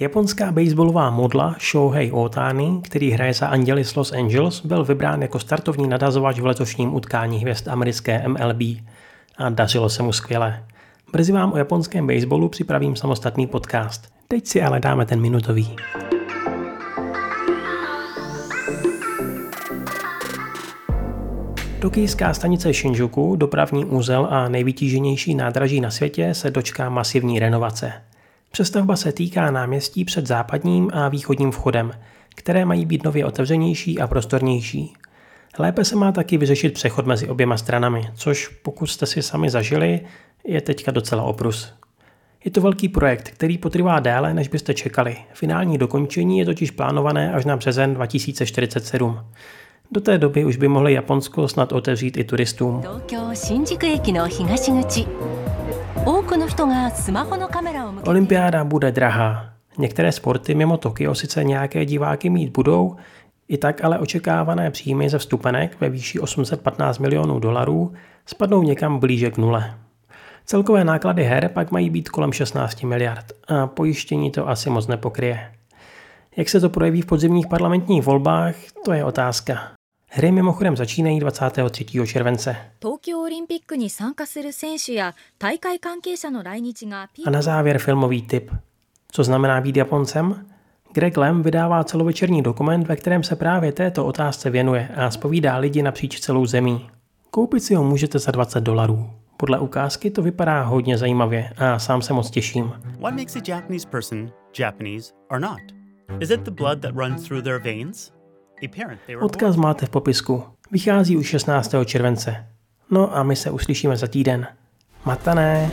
Japonská baseballová modla Shohei Otani, který hraje za Anděli z Los Angeles, byl vybrán jako startovní nadazovač v letošním utkání hvězd americké MLB a dařilo se mu skvěle. Brzy vám o japonském baseballu připravím samostatný podcast. Teď si ale dáme ten minutový. Tokijská stanice Shinjuku, dopravní úzel a nejvytíženější nádraží na světě, se dočká masivní renovace. Přestavba se týká náměstí před západním a východním vchodem, které mají být nově otevřenější a prostornější. Lépe se má taky vyřešit přechod mezi oběma stranami, což pokud jste si sami zažili, je teďka docela oprus. Je to velký projekt, který potrvá déle, než byste čekali. Finální dokončení je totiž plánované až na březen 2047. Do té doby už by mohli Japonsko snad otevřít i turistům. Olympiáda bude drahá. Některé sporty mimo Tokio sice nějaké diváky mít budou, i tak ale očekávané příjmy ze vstupenek ve výši 815 milionů dolarů spadnou někam blíže k nule. Celkové náklady her pak mají být kolem 16 miliard a pojištění to asi moc nepokryje. Jak se to projeví v podzimních parlamentních volbách, to je otázka. Hry mimochodem začínají 23. července. A na závěr filmový tip. Co znamená být Japoncem? Greg Lem vydává celovečerní dokument, ve kterém se právě této otázce věnuje a spovídá lidi napříč celou zemí. Koupit si ho můžete za 20 dolarů. Podle ukázky to vypadá hodně zajímavě a sám se moc těším. What makes a Japanese person Japanese or not? Is it the blood that runs through their veins? Odkaz máte v popisku. Vychází už 16. července. No a my se uslyšíme za týden. Matané!